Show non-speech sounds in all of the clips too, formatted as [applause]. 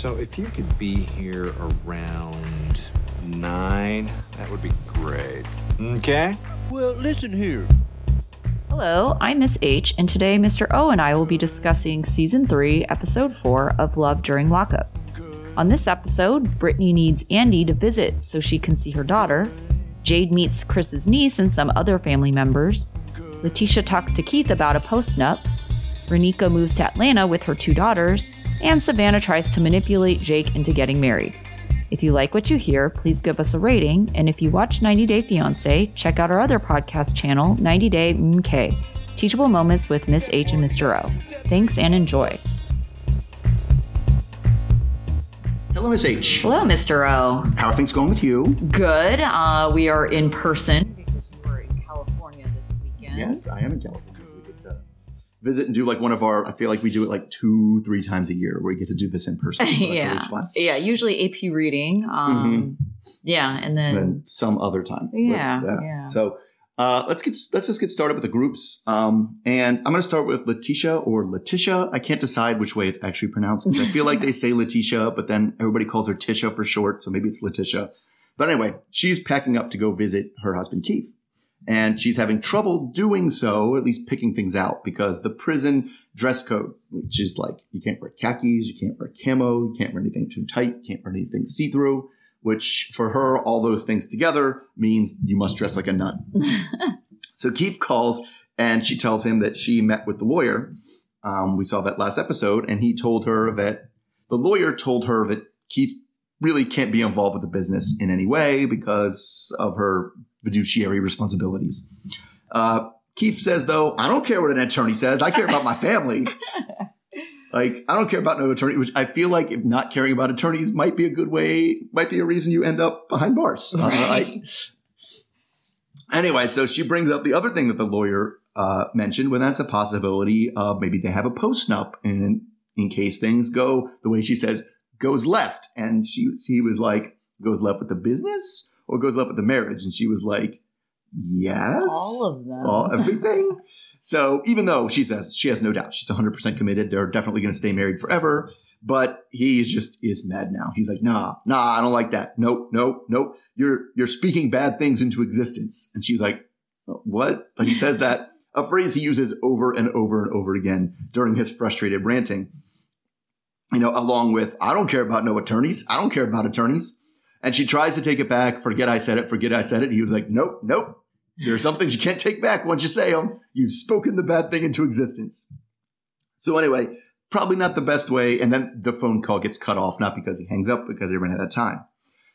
So if you could be here around nine, that would be great. Okay? Well, listen here. Hello, I'm Miss H, and today Mr. O and I will be discussing Season 3, Episode 4 of Love During Lockup. On this episode, Brittney needs Andy to visit so she can see her daughter. Jade meets Chris's niece and some other family members. Letitia talks to Keith about a postnup. Raneka moves to Atlanta with her two daughters. And Savannah tries to manipulate Jake into getting married. If you like what you hear, please give us a rating. And if you watch 90 Day Fiancé, check out our other podcast channel, 90 Day Mmkay Teachable Moments with Miss H and Mr. O. Thanks and enjoy. Hello, Miss H. Hello, Mr. O. How are things going with you? Good. Uh, we are in person because we're in California this weekend. Yes, I am in California. Visit and do like one of our. I feel like we do it like two, three times a year where we get to do this in person. [laughs] So that's yeah. Yeah, usually AP reading. Um, Yeah, and then And some other time. Yeah, yeah. So uh, let's get let's just get started with the groups. Um, and I'm going to start with Letitia or Letitia. I can't decide which way it's actually pronounced because I feel like they [laughs] say Letitia, but then everybody calls her Tisha for short, so maybe it's Letitia. But anyway, she's packing up to go visit her husband Keith, and she's having trouble doing so, or at least picking things out, because the prison dress code, which is like you can't wear khakis, you can't wear camo, you can't wear anything too tight, you can't wear anything see through which for her, all those things together means you must dress like a nun. [laughs] so Keith calls and she tells him that she met with the lawyer. Um, we saw that last episode, and he told her that the lawyer told her that Keith really can't be involved with the business in any way because of her fiduciary responsibilities. Uh, Keith says, though, I don't care what an attorney says. I care about my family. [laughs] Like, I don't care about no attorney, which I feel like if not caring about attorneys might be a good way, might be a reason you end up behind bars. Uh, like- anyway, so she brings up the other thing that the lawyer uh, mentioned, when that's a possibility of maybe they have a post nup in, in case things go the way she says, goes left. And she, she was like, goes left with the business or goes left with the marriage? And she was like, yes. all of them. All, [laughs] everything. So even though she says she has no doubt, she's 100% committed, they're definitely going to stay married forever. But he is just is mad now. He's like, nah, nah, I don't like that. Nope, nope, nope. You're you're speaking bad things into existence. And she's like, what? Like he says that [laughs] a phrase he uses over and over and over again during his frustrated ranting. You know, along with, I don't care about no attorneys. I don't care about attorneys. And she tries to take it back. Forget I said it. Forget I said it. He was like, nope, nope. There are some things you can't take back once you say them. You've spoken the bad thing into existence. So anyway, probably not the best way. And then the phone call gets cut off, not because he hangs up, because they ran out of time.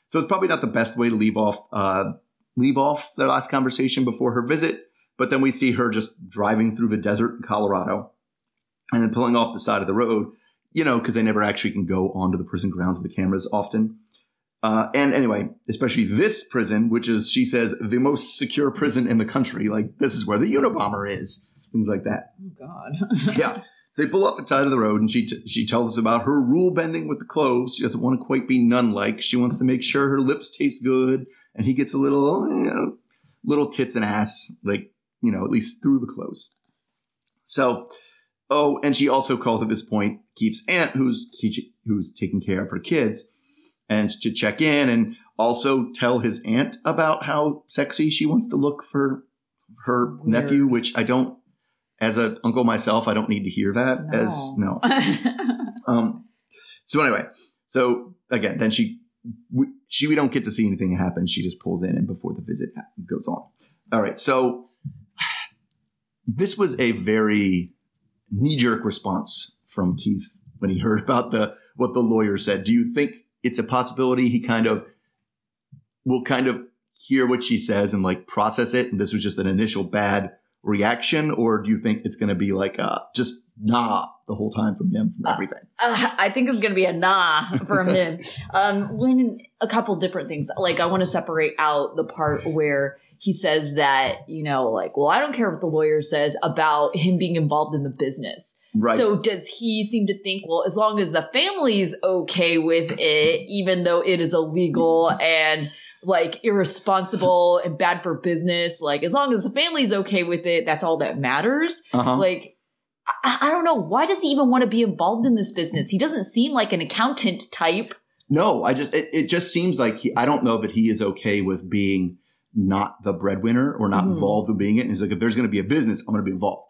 So it's probably not the best way to leave off, uh, leave off their last conversation before her visit. But then we see her just driving through the desert in Colorado and then pulling off the side of the road, you know, because they never actually can go onto the prison grounds with the cameras often. Uh, and anyway, especially this prison, which is, she says, the most secure prison in the country. Like, this is where the Unabomber is. Things like that. Oh, God. [laughs] Yeah. So they pull up the side of the road and she, t- she tells us about her rule bending with the clothes. She doesn't want to quite be nun like. She wants to make sure her lips taste good. And he gets a little, you know, little tits and ass, like, you know, at least through the clothes. So, oh, and she also calls at this point Keith's aunt, who's who's taking care of her kids, and to check in and also tell his aunt about how sexy she wants to look for her Weird. nephew, which I don't, as an uncle myself, I don't need to hear that as no. [laughs] Um, so anyway, so again, then she, we, she, we don't get to see anything happen. She just pulls in and before the visit goes on. All right. So this was a very knee jerk response from Keith when he heard about the, what the lawyer said. Do you think it's a possibility he kind of will kind of hear what she says and like process it? And this was just an initial bad reaction, or do you think it's going to be like uh, just nah the whole time from him from everything? Uh, I think it's gonna be a nah from him. [laughs] um, when a couple different things, like I want to separate out the part where he says that you know, like, well, I don't care what the lawyer says about him being involved in the business. Right. So does he seem to think, well, as long as the family's okay with it, even though it is illegal and like irresponsible and bad for business, like as long as the family's okay with it, that's all that matters. uh-huh. Like, I, I don't know. Why does he even want to be involved in this business? He doesn't seem like an accountant type. No, I just it, it just seems like he I don't know that he is okay with being not the breadwinner or not Mhm. involved in being it. And he's like, if there's gonna be a business, I'm gonna be involved.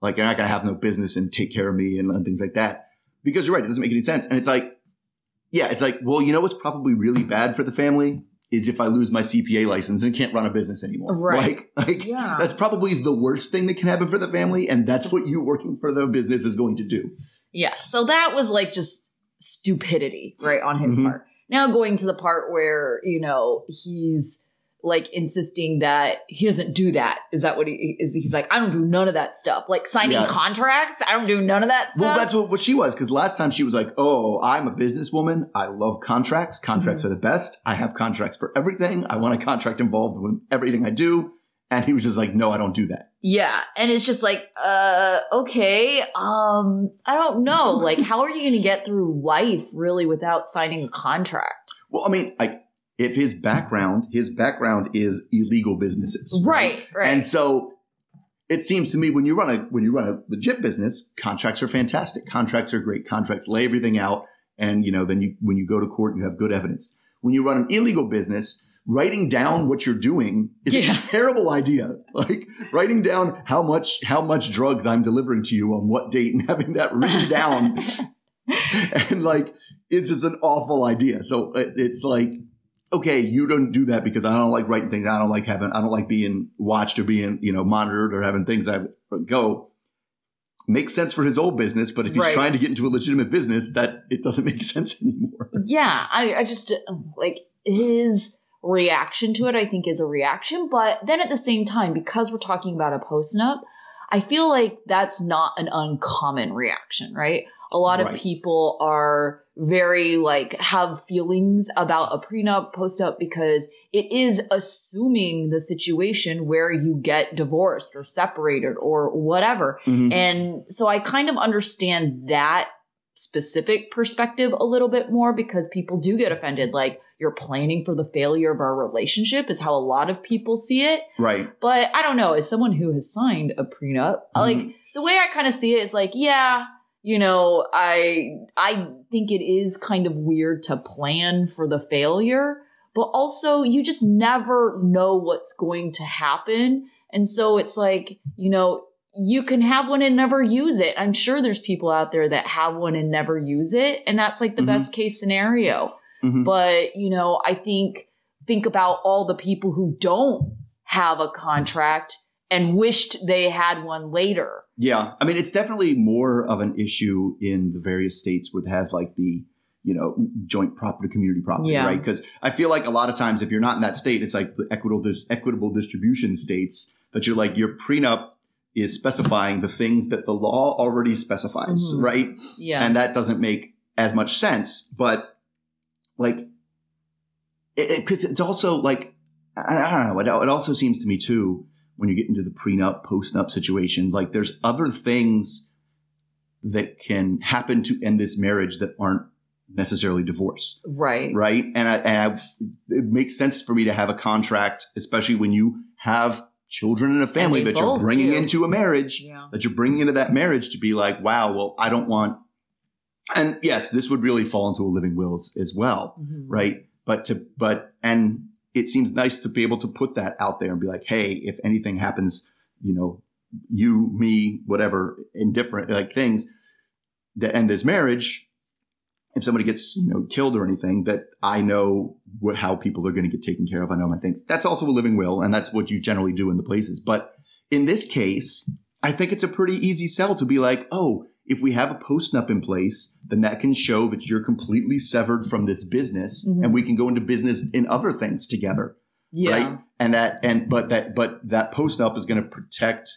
Like you're not gonna have no business and take care of me and, and things like that. Because you're right, it doesn't make any sense. And it's like, yeah, it's like, well, you know what's probably really bad for the family is if I lose my CPA license and can't run a business anymore. Right. Like, like Yeah. that's probably the worst thing that can happen for the family, and that's what you working for the business is going to do. Yeah. So that was like just stupidity, right, on his Mhm. part. Now going to the part where, you know, he's like insisting that he doesn't do that. Is that what he is? He's like, I don't do none of that stuff. Like signing Yeah. contracts, I don't do none of that stuff. Well, that's what, what she was because last time she was like, "Oh, I'm a businesswoman. I love contracts. Contracts Mm-hmm. are the best. I have contracts for everything. I want a contract involved with everything I do." And he was just like, "No, I don't do that." Yeah, and it's just like, uh, okay, um, I don't know. Like, how are you going to get through life really without signing a contract? Well, I mean, like if his background, his background is illegal businesses, Right, right. And so it seems to me when you run a when you run a legit business, contracts are fantastic. Contracts are great. Contracts lay everything out, and you know then you when you go to court, you have good evidence. When you run an illegal business, writing down what you're doing is Yeah. a [laughs] terrible idea. Like writing down how much how much drugs I'm delivering to you on what date and having that written [laughs] down, and like it's just an awful idea. So it, it's like okay, you don't do that because I don't like writing things. I don't like having, I don't like being watched or being, you know, monitored or having things I go. Makes sense for his old business, but if he's Right. trying to get into a legitimate business, that it doesn't [laughs] make sense anymore. yeah, I, I just uh, like his reaction to it, I think is a reaction. But then at the same time, because we're talking about a post nup, I feel like that's not an uncommon reaction, right? A lot of people are very like have feelings about a prenup, post up because it is assuming the situation where you get divorced or separated or whatever. Mm-hmm. And so I kind of understand that specific perspective a little bit more because people do get offended. Like, you're planning for the failure of our relationship, is how a lot of people see it. Right. But I don't know, as someone who has signed a prenup, mm-hmm. like, the way I kind of see it is like, yeah, you know, I I think it is kind of weird to plan for the failure, but also you just never know what's going to happen. And so it's like, you know, you can have one and never use it. I'm sure there's people out there that have one and never use it, and that's like the Mhm. best case scenario. Mhm. But, you know, I think think about all the people who don't have a contract and wished they had one later. Yeah. I mean, it's definitely more of an issue in the various states would have like the, you know, joint property, community property, Yeah. right? Because I feel like a lot of times if you're not in that state, it's like the equitable, equitable distribution states that you're like, your prenup is specifying the things that the law already specifies, Mhm. right? Yeah. and that doesn't make as much sense. But like, it, it- it's also like I, I don't know. It, it also seems to me too when you get into the prenup, postnup situation, like there's other things that can happen to end this marriage that aren't necessarily divorce, right. right? And I, and I, it makes sense for me to have a contract, especially when you have children in a family that you're bringing do. into a marriage Yeah. that you're bringing into that marriage to be like, wow, well, I don't want. And yes, this would really fall into a living will as, as well, Mhm. right? But to, but, and it seems nice to be able to put that out there and be like, hey, if anything happens, you know, you, me, whatever, indifferent, like things that end this marriage, if somebody gets, you know, killed or anything, that I know what, how people are going to get taken care of. I know my things. That's also a living will, and that's what you generally do in the places. But in this case, I think it's a pretty easy sell to be like, oh, if we have a postnup in place, then that can show that you're completely severed from this business Mhm. and we can go into business in other things together. Yeah. Right. And that, and, but that, but that postnup is going to protect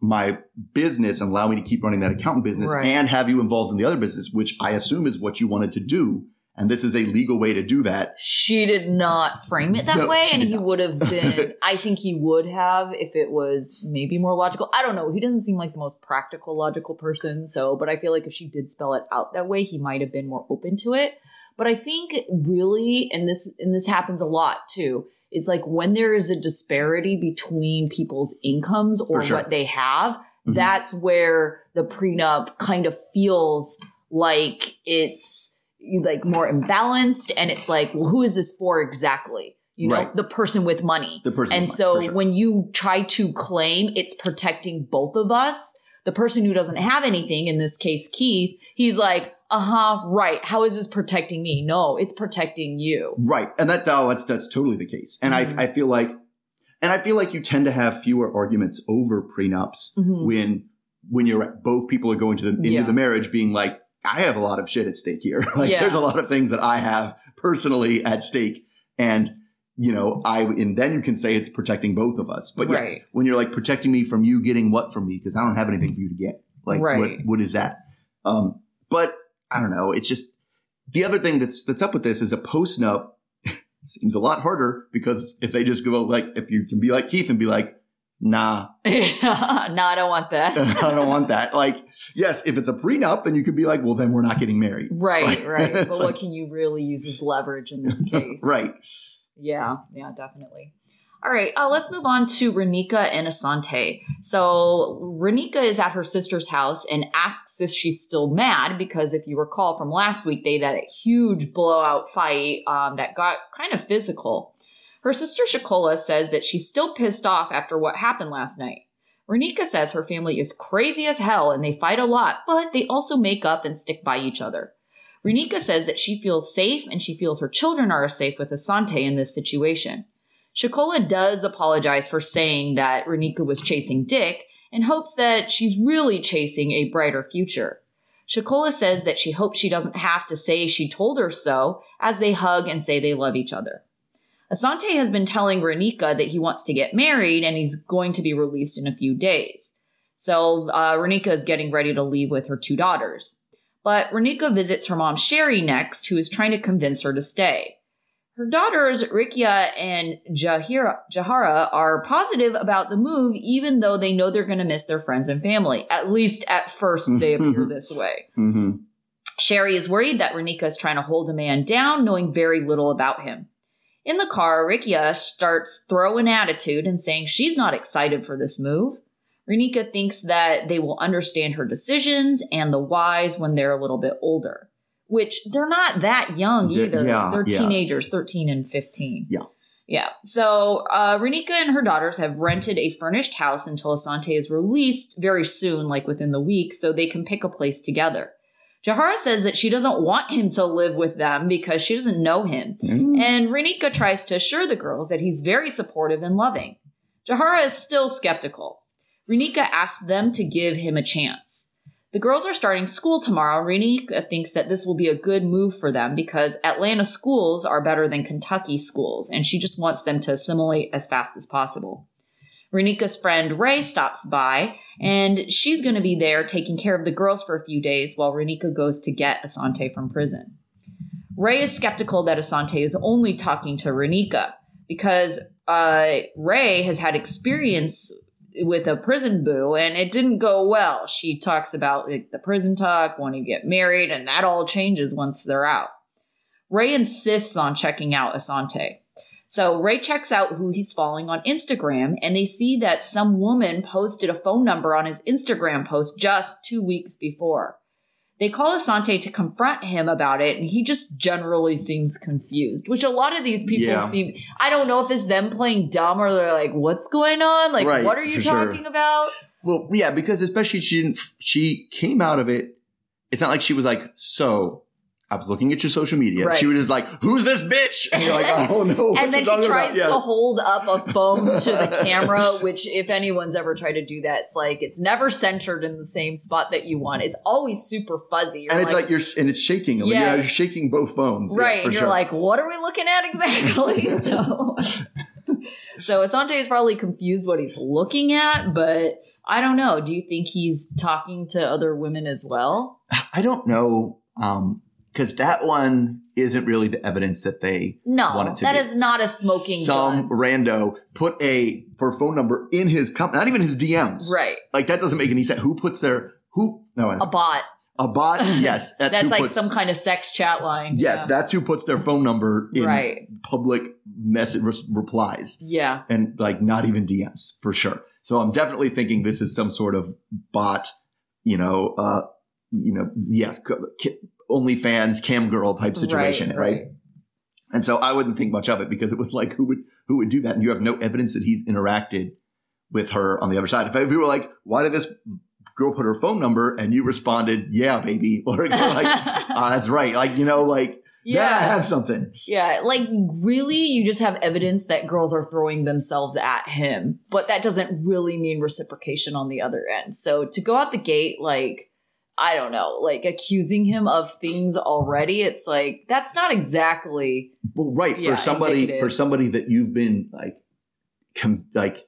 my business and allow me to keep running that accountant business Right. and have you involved in the other business, which I assume is what you wanted to do. And this is a legal way to do that. She did not frame it that No, way, and he not. would have [laughs] been. I think he would have if it was maybe more logical. I don't know. He doesn't seem like the most practical, logical person. So, but I feel like if she did spell it out that way, he might have been more open to it. But I think really, and this and this happens a lot too. It's like when there is a disparity between people's incomes or sure. what they have, Mhm. that's where the prenup kind of feels like it's like more imbalanced and it's like, well, who is this for exactly? You know, Right. the person with money. The person. And money, so for sure. when you try to claim it's protecting both of us, the person who doesn't have anything, in this case, Keith, he's like, uh huh, right. How is this protecting me? No, it's protecting you. Right. And that oh, that's that's totally the case. And Mhm. I, I feel like and I feel like you tend to have fewer arguments over prenups Mhm. when when you're both people are going to the into Yeah. the marriage being like, I have a lot of shit at stake here. [laughs] like Yeah. there's a lot of things that I have personally at stake. And you know, I and then you can say it's protecting both of us. But yes, when you're like protecting me from you getting what from me, because I don't have anything for you to get. Like what what is that? Um, but I don't know. It's just the other thing that's that's up with this is a post nup [laughs] seems a lot harder because if they just go like if you can be like Keith and be like, nah, [laughs] no, I don't want that. [laughs] I don't want that. Like, yes, if it's a prenup, then you could be like, well, then we're not getting married. Right, Like, right. But it's what can you really use as leverage in this case? Right. Yeah, yeah, definitely. All right, uh, let's move on to Raneka and Asante. So Raneka is at her sister's house and asks if she's still mad because if you recall from last week, they had a huge blowout fight um, that got kind of physical. Her sister Shakola says that she's still pissed off after what happened last night. Raneka says her family is crazy as hell and they fight a lot, but they also make up and stick by each other. Raneka says that she feels safe and she feels her children are safe with Asante in this situation. Shakola does apologize for saying that Raneka was chasing Dick and hopes that she's really chasing a brighter future. Shakola says that she hopes she doesn't have to say she told her so as they hug and say they love each other. Asante has been telling Raneka that he wants to get married and he's going to be released in a few days. So uh, Raneka is getting ready to leave with her two daughters. But Raneka visits her mom Sherry next, who is trying to convince her to stay. Her daughters, Rikia and Jahira, Jahara, are positive about the move, even though they know they're going to miss their friends and family. At least at first, they appear this way. Mm-hmm. Sherry is worried that Raneka is trying to hold a man down, knowing very little about him. In the car, Rikia starts throwing attitude and saying she's not excited for this move. Raneka thinks that they will understand her decisions and the whys when they're a little bit older, which they're not that young either. yeah, they're yeah. teenagers, 13 and 15. Yeah. Yeah. So uh, Raneka and her daughters have rented a furnished house until Asante is released very soon, like within the week, so they can pick a place together. Jahara says that she doesn't want him to live with them because she doesn't know him. Mm-hmm. And Raneka tries to assure the girls that he's very supportive and loving. Jahara is still skeptical. Raneka asks them to give him a chance. The girls are starting school tomorrow. Raneka thinks that this will be a good move for them because Atlanta schools are better than Kentucky schools, and she just wants them to assimilate as fast as possible. Raneka's friend Ray stops by, and she's going to be there taking care of the girls for a few days while Raneka goes to get Asante from prison. Ray is skeptical that Asante is only talking to Raneka because uh, Ray has had experience with a prison boo and it didn't go well. She talks about like, the prison talk, wanting to get married, and that all changes once they're out. Ray insists on checking out Asante. So Ray checks out who he's following on Instagram, and they see that some woman posted a phone number on his Instagram post just two weeks before. They call Asante to confront him about it, and he just generally seems confused, which a lot of these people Yeah. seem. I don't know if it's them playing dumb or they're like, what's going on? Like, Right, what are you for sure. talking about? Well, yeah, because especially she didn't. She came out of it. It's not like she was like, "So, I was looking at your social media." Right. She was just like, "Who's this bitch?" And you're like, "I don't know." and then you're she tries. Yeah. to hold up a phone to the [laughs] camera, which, if anyone's ever tried to do that, it's like it's never centered in the same spot that you want. It's always super fuzzy. You're and it's like, you're and it's shaking. Yeah. Yeah, you're shaking both phones. Right for and you're sure. like what are we looking at exactly [laughs] so [laughs] so asante is probably confused what he's looking at but i don't know do you think he's talking to other women as well I don't know, um, because that one isn't really the evidence that they no Want it to that be. is not a smoking some gun rando put a for phone number in his com- not even his DMs. right Like that doesn't make any sense. Who puts their who? No, a bot a bot. [laughs] Yes, that's, that's like puts, some kind of sex chat line Yes, yeah. that's who puts their phone number in right public message res- replies yeah and like not even DMs for sure. So I'm definitely thinking this is some sort of bot, you know, uh, you know, yes, OnlyFans cam girl type situation, right, And so I wouldn't think much of it because it was like, who would who would do that? And you have no evidence that he's interacted with her on the other side. If, you were like, why did this girl put her phone number? And you responded, yeah, baby, [laughs] or like, [laughs] ah, that's right, like you know, like yeah, I have something. Yeah, like really, you just have evidence that girls are throwing themselves at him, but that doesn't really mean reciprocation on the other end. So to go out the gate, like, I don't know, like accusing him of things already, it's like, that's not exactly. Well, right. Yeah, for somebody, indicative. for somebody that you've been like, com- like,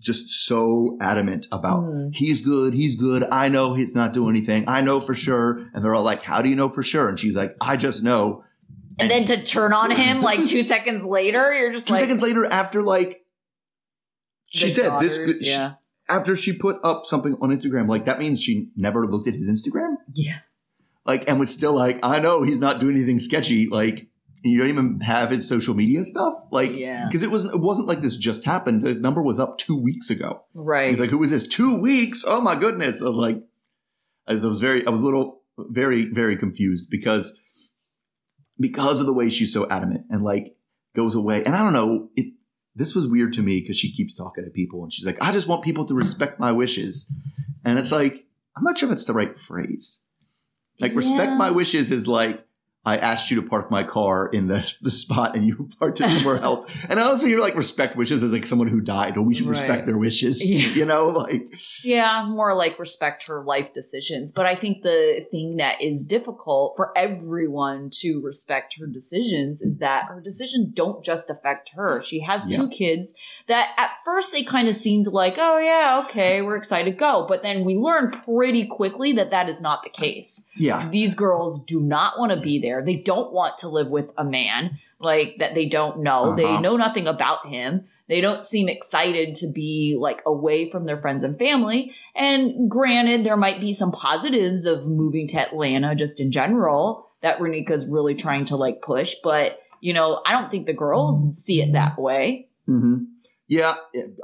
just so adamant about Mm. he's good, he's good. I know he's not doing anything. I know for sure. And they're all like, how do you know for sure? And she's like, I just know. And then to turn on him like two [laughs] seconds later, you're just Two like. seconds later, after like she said this, daughters, she- yeah. After she put up something on Instagram, like that means she never looked at his Instagram, Yeah. like, and was still like, I know he's not doing anything sketchy, like. You don't even have his social media stuff, like, Yeah. because it was it wasn't like this just happened. The number was up two weeks ago. Right. He's like, "Who is this? Two weeks? Oh my goodness!" I'm like, I was, I was very, I was a little, very, very confused because because of the way she's so adamant and like goes away. And I don't know, it. This was weird to me because she keeps talking to people and she's like, "I just want people to respect my wishes," and it's like, I'm not sure if it's the right phrase. Like, respect my wishes is like. I asked you to park my car in the, [laughs] the spot and you [laughs] parked it somewhere [laughs] else. And I also you're like respect wishes as like someone who died. Or we should Right. respect their wishes. Yeah. You know, like Yeah, more like respect her life decisions. But I think the thing that is difficult for everyone to respect her decisions is that her decisions don't just affect her. She has two kids that at first they kind of seemed like, oh, yeah, okay, we're excited, go. But then we learn pretty quickly that that is not the case. yeah. These girls do not want to be there. They don't want to live with a man like that they don't know. They Uh-huh. know nothing about him. They don't seem excited to be like away from their friends and family. And granted, there might be some positives of moving to Atlanta just in general that Raneka's really trying to like push, but you know, I don't think the girls see it that way. hmm Yeah.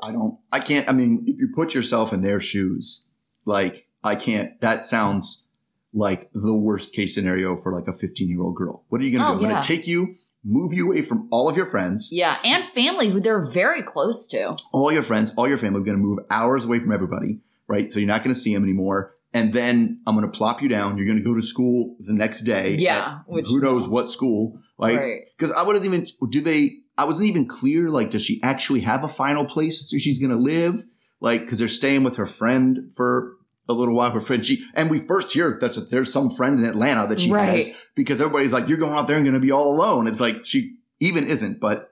I don't, I can't, I mean, if you put yourself in their shoes, like, I can't, that sounds like the worst case scenario for like a 15 year old girl. What are you going to Oh, do? I'm going to take you, move you away from all of your friends, Yeah, and family who they're very close to. all your friends, all your family. We're going to move hours away from everybody, right? So you're not going to see them anymore. And then I'm going to plop you down. You're going to go to school the next day. Yeah, which- who knows what school, like, right. because I wasn't even. Do they? I wasn't even clear. Like, does she actually have a final place she's going to live? Like, because they're staying with her friend for a little while. Her friend, she and we first hear that there's some friend in Atlanta that she Right. has because everybody's like, "You're going out there and going to be all alone." It's like she even isn't, but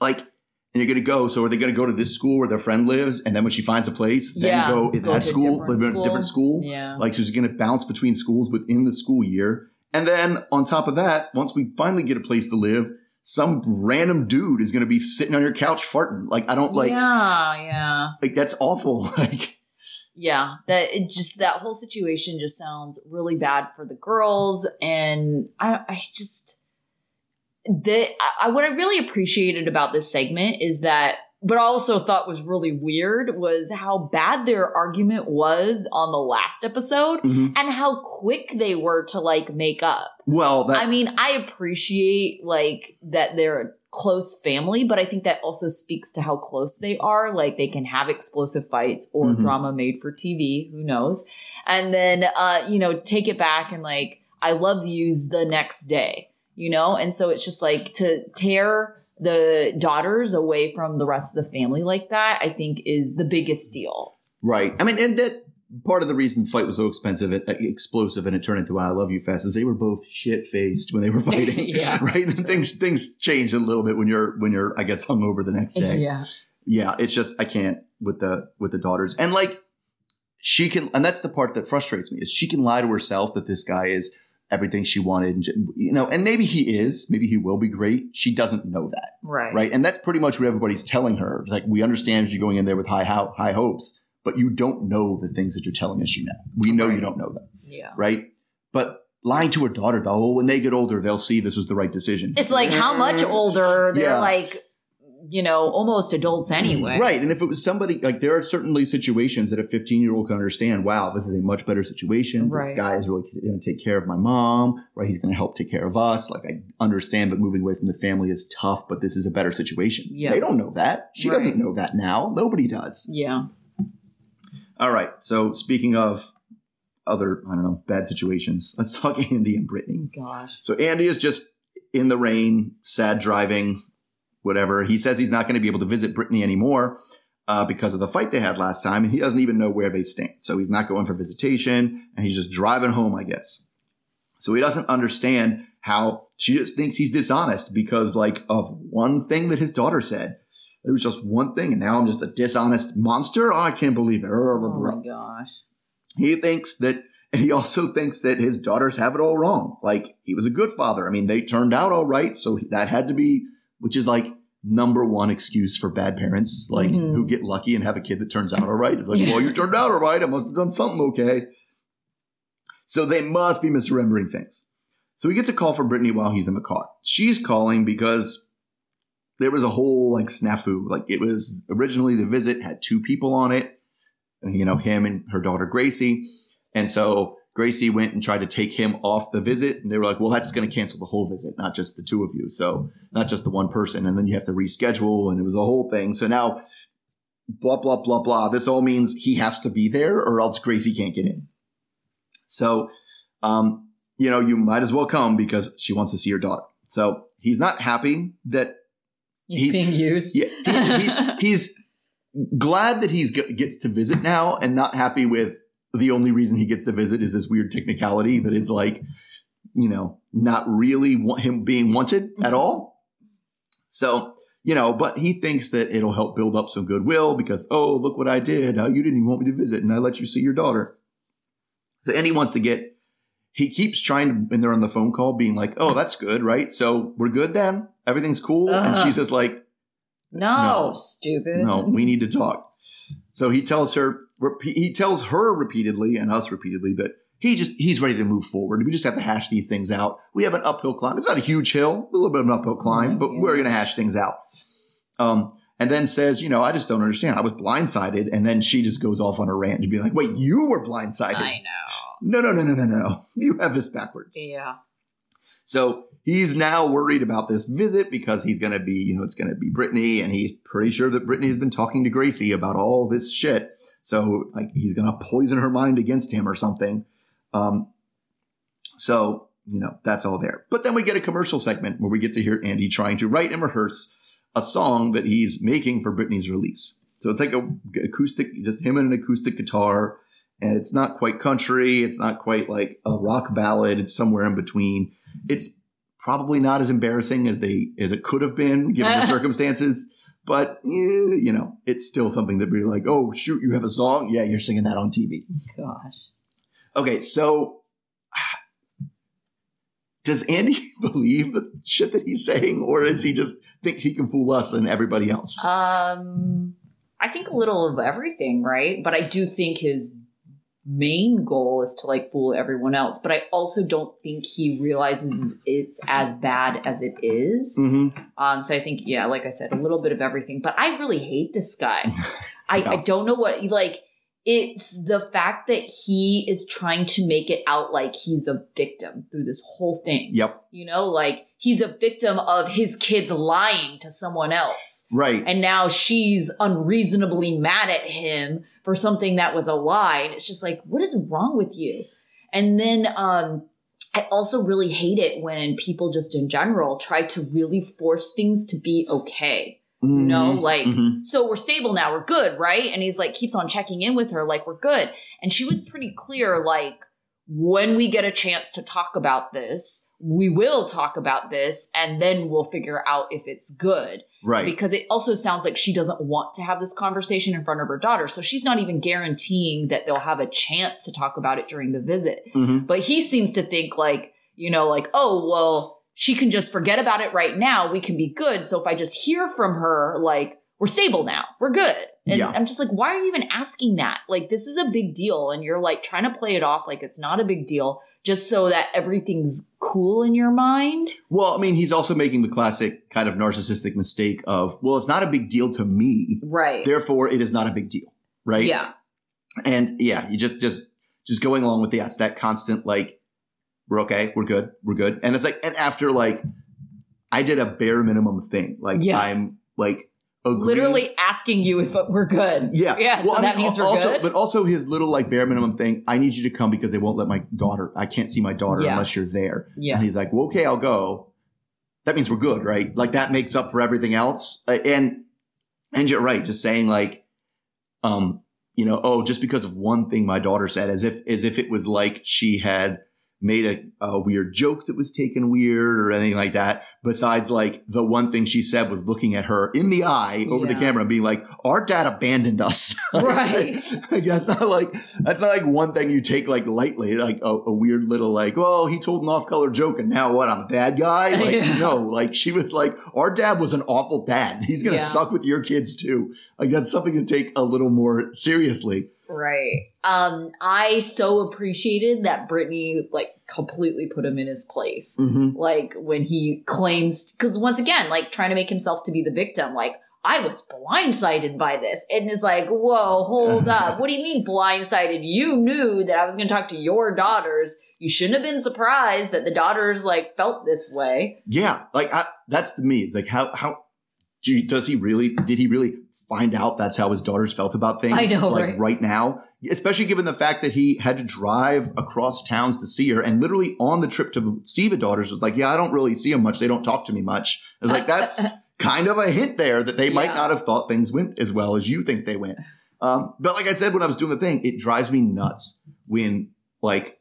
like. And you're going to go. So are they going to go to this school where their friend lives, and then when she finds a place, then Yeah, go in that school, live in a different school? Yeah. Like she's going to bounce between schools within the school year. And then on top of that, once we finally get a place to live, some random dude is going to be sitting on your couch farting. Like I don't like yeah, yeah. like that's awful. [laughs] Like yeah that it just that whole situation just sounds really bad for the girls and i i just the I, what i really appreciated about this segment is that but I also thought was really weird was how bad their argument was on the last episode Mhm. and how quick they were to like make up well that I mean, I appreciate like that they're a close family, but I think that also speaks to how close they are. Like they can have explosive fights or Mhm. drama made for TV, who knows? And then uh, you know, take it back and like I love yous the next day, you know? And so it's just like to tear the daughters away from the rest of the family like that, I think is the biggest deal. right. I mean, and that part of the reason the fight was so expensive, and, uh, explosive, and it turned into "I love you" fast is they were both shit faced when they were [laughs] fighting. Yeah. [laughs] right. And things things change a little bit when you're when you're I guess hungover the next day. Yeah. yeah it's just i can't with the with the daughters and like she can and that's the part that frustrates me is she can lie to herself that this guy is everything she wanted and you know and maybe he is maybe he will be great she doesn't know that Right. right and that's pretty much what everybody's telling her It's like we understand you're going in there with high high hopes but you don't know the things that you're telling us you know we know you don't know them Yeah. right but lying to her daughter about oh when they get older they'll see this was the right decision It's like how much older they're Yeah. like you know, almost adults anyway. Right. And if it was somebody, like, there are certainly situations that a 15 year old can understand wow, this is a much better situation. This guy is really going to take care of my mom, right? He's going to help take care of us. Like, I understand that moving away from the family is tough, but this is a better situation. Yeah. They don't know that. She Right. doesn't know that now. Nobody does. Yeah. All right. So, speaking of other, I don't know, bad situations, [laughs] let's talk Andy and Brittney. Gosh. So Andy is just in the rain, sad driving, whatever. He says he's not going to be able to visit Brittney anymore uh, because of the fight they had last time, and he doesn't even know where they stand. So he's not going for visitation, and he's just driving home, I guess. So he doesn't understand how she just thinks he's dishonest because, like, of one thing that his daughter said. It was just one thing, and now I'm just a dishonest monster. Oh, I can't believe it. Oh my gosh. He thinks that, and [laughs] he also thinks that his daughters have it all wrong. Like he was a good father. I mean, they turned out all right, so that had to be, which is like number one excuse for bad parents, like Mhm. who get lucky and have a kid that turns out all right. It's like, Yeah. well, you turned out all right. I must have done something okay. So they must be misremembering things. So he gets a call from Brittney while he's in the car. She's calling because there was a whole like snafu. Like it was originally the visit had two people on it, you know, him and her daughter Gracie. And so Gracie went and tried to take him off the visit. And they were like, well, that's going to cancel the whole visit, not just the two of you. So not just the one person. And then you have to reschedule. And it was a whole thing. So now, blah, blah, blah, blah. This all means he has to be there or else Gracie can't get in. So, um, you know, you might as well come because she wants to see your daughter. So he's not happy that He's, He's- being used. yeah, he- he's [laughs] he's glad that he's g- gets to visit now, and not happy with the only reason he gets to visit is this weird technicality that it's like, you know, not really want him being wanted at all. So you know, but he thinks that it'll help build up some goodwill because oh, look what I did! Uh, you didn't even want me to visit, and I let you see your daughter. So and he wants to get. He keeps trying to, when they're on the phone call, being like, "Oh, that's good, right? So we're good then. Everything's cool." And Uh-huh. she's just like, no, No. stupid. no, we need to talk. So he tells her, he tells her repeatedly and us repeatedly that he just, he's ready to move forward. We just have to hash these things out. We have an uphill climb. It's not a huge hill, a little bit of an uphill climb, but Yeah. we're going to hash things out. Um, and then says, you know, I just don't understand. I was blindsided. And then she just goes off on a rant and be like, wait, you were blindsided. I know. No, no, no, no, no, no. [laughs] You have this backwards. Yeah. So he's now worried about this visit because he's going to be, you know, it's going to be Brittney, and he's pretty sure that Brittney has been talking to Gracie about all this shit. So like he's going to poison her mind against him or something. Um, so you know that's all there. But then we get a commercial segment where we get to hear Andy trying to write and rehearse a song that he's making for Brittney's release. So it's like a acoustic, just him and an acoustic guitar. And it's not quite country. It's not quite like a rock ballad. It's somewhere in between it's probably not as embarrassing as they as it could have been given the [laughs] circumstances but eh, you know it's still something that we're like oh shoot you have a song yeah you're singing that on tv Gosh. okay so does andy [laughs] believe the shit that he's saying or is he just think he can fool us and everybody else Um, I think a little of everything, right? But I do think his main goal is to like fool everyone else. But I also don't think he realizes it's as bad as it is. hmm Um, so I think, yeah, like I said, a little bit of everything. But I really hate this guy. [laughs] I, I don't know what like. It's the fact that he is trying to make it out like he's a victim through this whole thing. yep You know, like he's a victim of his kids lying to someone else. right And now she's unreasonably mad at him for something that was a lie. And it's just like, what is wrong with you? And then um, I also really hate it when people just in general try to really force things to be okay. You know, Mhm. like, Mhm. so we're stable now, we're good, right? And he's like, keeps on checking in with her, like, we're good. And she was pretty clear, like, when we get a chance to talk about this, we will talk about this, and then we'll figure out if it's good right because it also sounds like she doesn't want to have this conversation in front of her daughter. So she's not even guaranteeing that they'll have a chance to talk about it during the visit. Mhm. But he seems to think like, you know, like, oh, well, she can just forget about it right now. We can be good. So if I just hear from her, like, we're stable now, we're good. And Yeah. I'm just like, why are you even asking that? Like, this is a big deal. And you're like trying to play it off like it's not a big deal just so that everything's cool in your mind. Well, I mean, he's also making the classic kind of narcissistic mistake of, well, it's not a big deal to me, Right. therefore it is not a big deal, right? Yeah. And yeah, you just just just going along with the yes, that constant like, we're okay, we're good, we're good, and it's like, and after like, I did a bare minimum thing, like Yeah. I'm like agreeing- Literally asking you if we're good. Yeah. Yeah. so I that mean, means we're also, good. But also his little like bare minimum thing. I need you to come because they won't let my daughter. I can't see my daughter Yeah. unless you're there. yeah. And he's like, well, okay, I'll go. That means we're good, right? Like that makes up for everything else. And and you're right, just saying like, um, you know, oh, just because of one thing my daughter said, as if as if it was like she had made a, a weird joke that was taken weird or anything like that. Besides, like the one thing she said was looking at her in the eye over the camera and being like, "Our dad abandoned us." [laughs] Right. [laughs] like, that's not like that's not like one thing you take like lightly, like a, a weird little like, "Oh, he told an off-color joke, and now what? I'm a bad guy." Like, [laughs] Yeah. no, like she was like, "Our dad was an awful dad. He's gonna Yeah. suck with your kids too." Like that's something to take a little more seriously. Right. Um, I so appreciated that Brittney like completely put him in his place. Mm-hmm. Like when he claims, because once again, like trying to make himself to be the victim, like I was blindsided by this, and is like, whoa, hold [laughs] up, what do you mean blindsided? You knew that I was going to talk to your daughters. You shouldn't have been surprised that the daughters like felt this way. Yeah, like I, that's to me. It's like how how do does he really? Did he really find out that's how his daughters felt about things? I know, like right? now, especially given the fact that he had to drive across towns to see her, and literally on the trip to see the daughters was like, yeah, I don't really see them much. They don't talk to me much. It's like [laughs] that's kind of a hint there that they might Yeah. not have thought things went as well as you think they went. Um, but like I said when I was doing the thing, it drives me nuts when like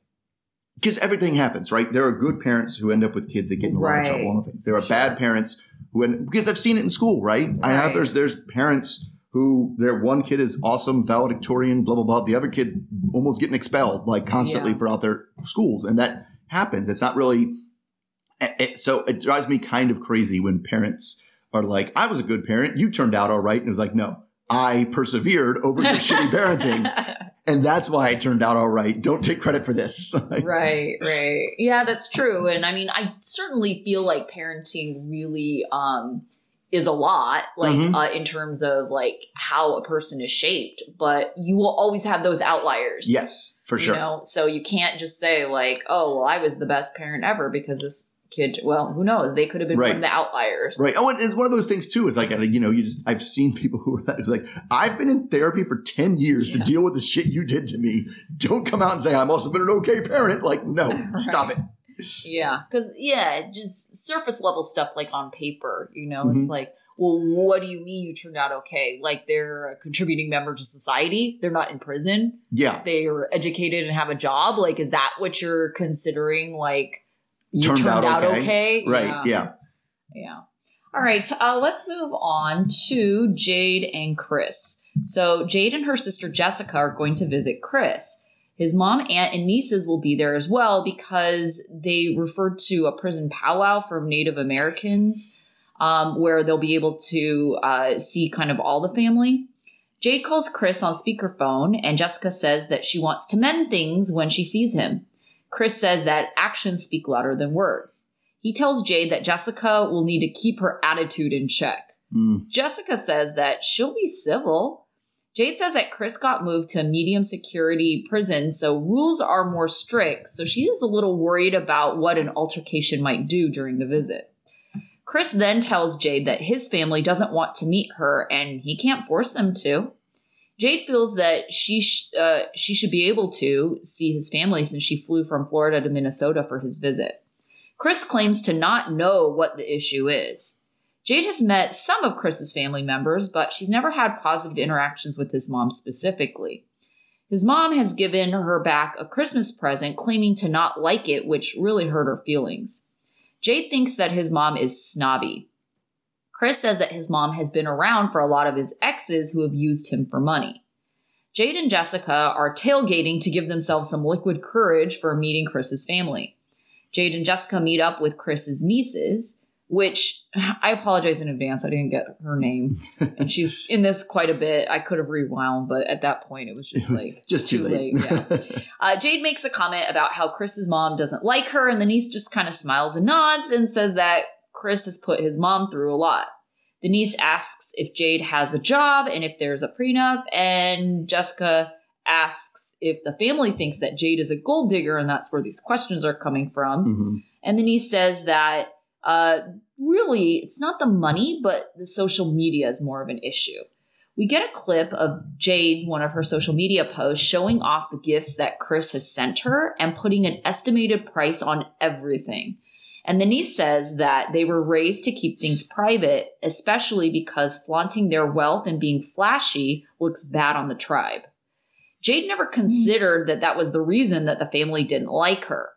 because everything happens, right? There are good parents who end up with kids that get in a lot of trouble on things. There are Sure. bad parents who end because I've seen it in school, right? I have there's there's parents who their one kid is awesome, valedictorian, blah blah blah. The other kid's almost getting expelled like constantly Yeah. throughout their schools, and that happens. It's not really. it- so it drives me kind of crazy when parents are like, "I was a good parent. You turned out all right," and it was like, "No, I persevered over your shitty [laughs] parenting, and that's why I turned out all right. Don't take credit for this." [laughs] Right right yeah that's true and i mean i certainly feel like parenting really um is a lot like Mhm. uh, in terms of like how a person is shaped but you will always have those outliers yes, for sure. you know so you can't just say like oh well i was the best parent ever because this kid well who knows they could have been Right. one of the outliers Right. Oh, and it's one of those things too. It's like you know, you just I've seen people who are like I've been in therapy for ten years to deal with the shit you did to me. Don't come out and say I'm also been an okay parent. Like, no, [laughs] stop it. Yeah, because yeah, just surface level stuff like on paper, you know, Mhm. it's like, well, what do you mean you turned out okay? Like they're a contributing member to society. They're not in prison. Yeah. They are educated and have a job. Like, is that what you're considering? Like, you Turned turned, out okay. okay. Right. Yeah. Yeah. All right. Uh, let's move on to Jade and Chris. So, Jade and her sister Jessica are going to visit Chris. His mom, aunt, and nieces will be there as well because they referred to a prison powwow for Native Americans um, where they'll be able to uh, see kind of all the family. Jade calls Chris on speakerphone, and Jessica says that she wants to mend things when she sees him. Chris says that actions speak louder than words. He tells Jade that Jessica will need to keep her attitude in check. Mm. Jessica says that she'll be civil. Jade says that Chris got moved to a medium security prison, so rules are more strict, so she is a little worried about what an altercation might do during the visit. Chris then tells Jade that his family doesn't want to meet her and he can't force them to. Jade feels that she sh- uh, she should be able to see his family since she flew from Florida to Minnesota for his visit. Chris claims to not know what the issue is. Jade has met some of Chris's family members, but she's never had positive interactions with his mom specifically. His mom has given her back a Christmas present, claiming to not like it, which really hurt her feelings. Jade thinks that his mom is snobby. Chris says that his mom has been around for a lot of his exes who have used him for money. Jade and Jessica are tailgating to give themselves some liquid courage for meeting Chris's family. Jade and Jessica meet up with Chris's nieces. which [sighs] I apologize in advance. I didn't get her name. [laughs] and she's in this quite a bit. I could have rewound, but at that point, it was just [laughs] like just too, late. yeah. [laughs] Uh, Jade makes a comment about how Chris's mom doesn't like her, and the niece just kind of smiles and nods and says that Chris has put his mom through a lot. The niece asks if Jade has a job and if there's a prenup, and Jessica asks if the family thinks that Jade is a gold digger, and that's where these questions are coming from. Mhm. And he says that uh, really it's not the money, but the social media is more of an issue. We get a clip of Jade, one of her social media posts, showing off the gifts that Chris has sent her and putting an estimated price on everything. And the niece says that they were raised to keep things private, especially because flaunting their wealth and being flashy looks bad on the tribe. Jade never hmm. considered that that was the reason that the family didn't like her.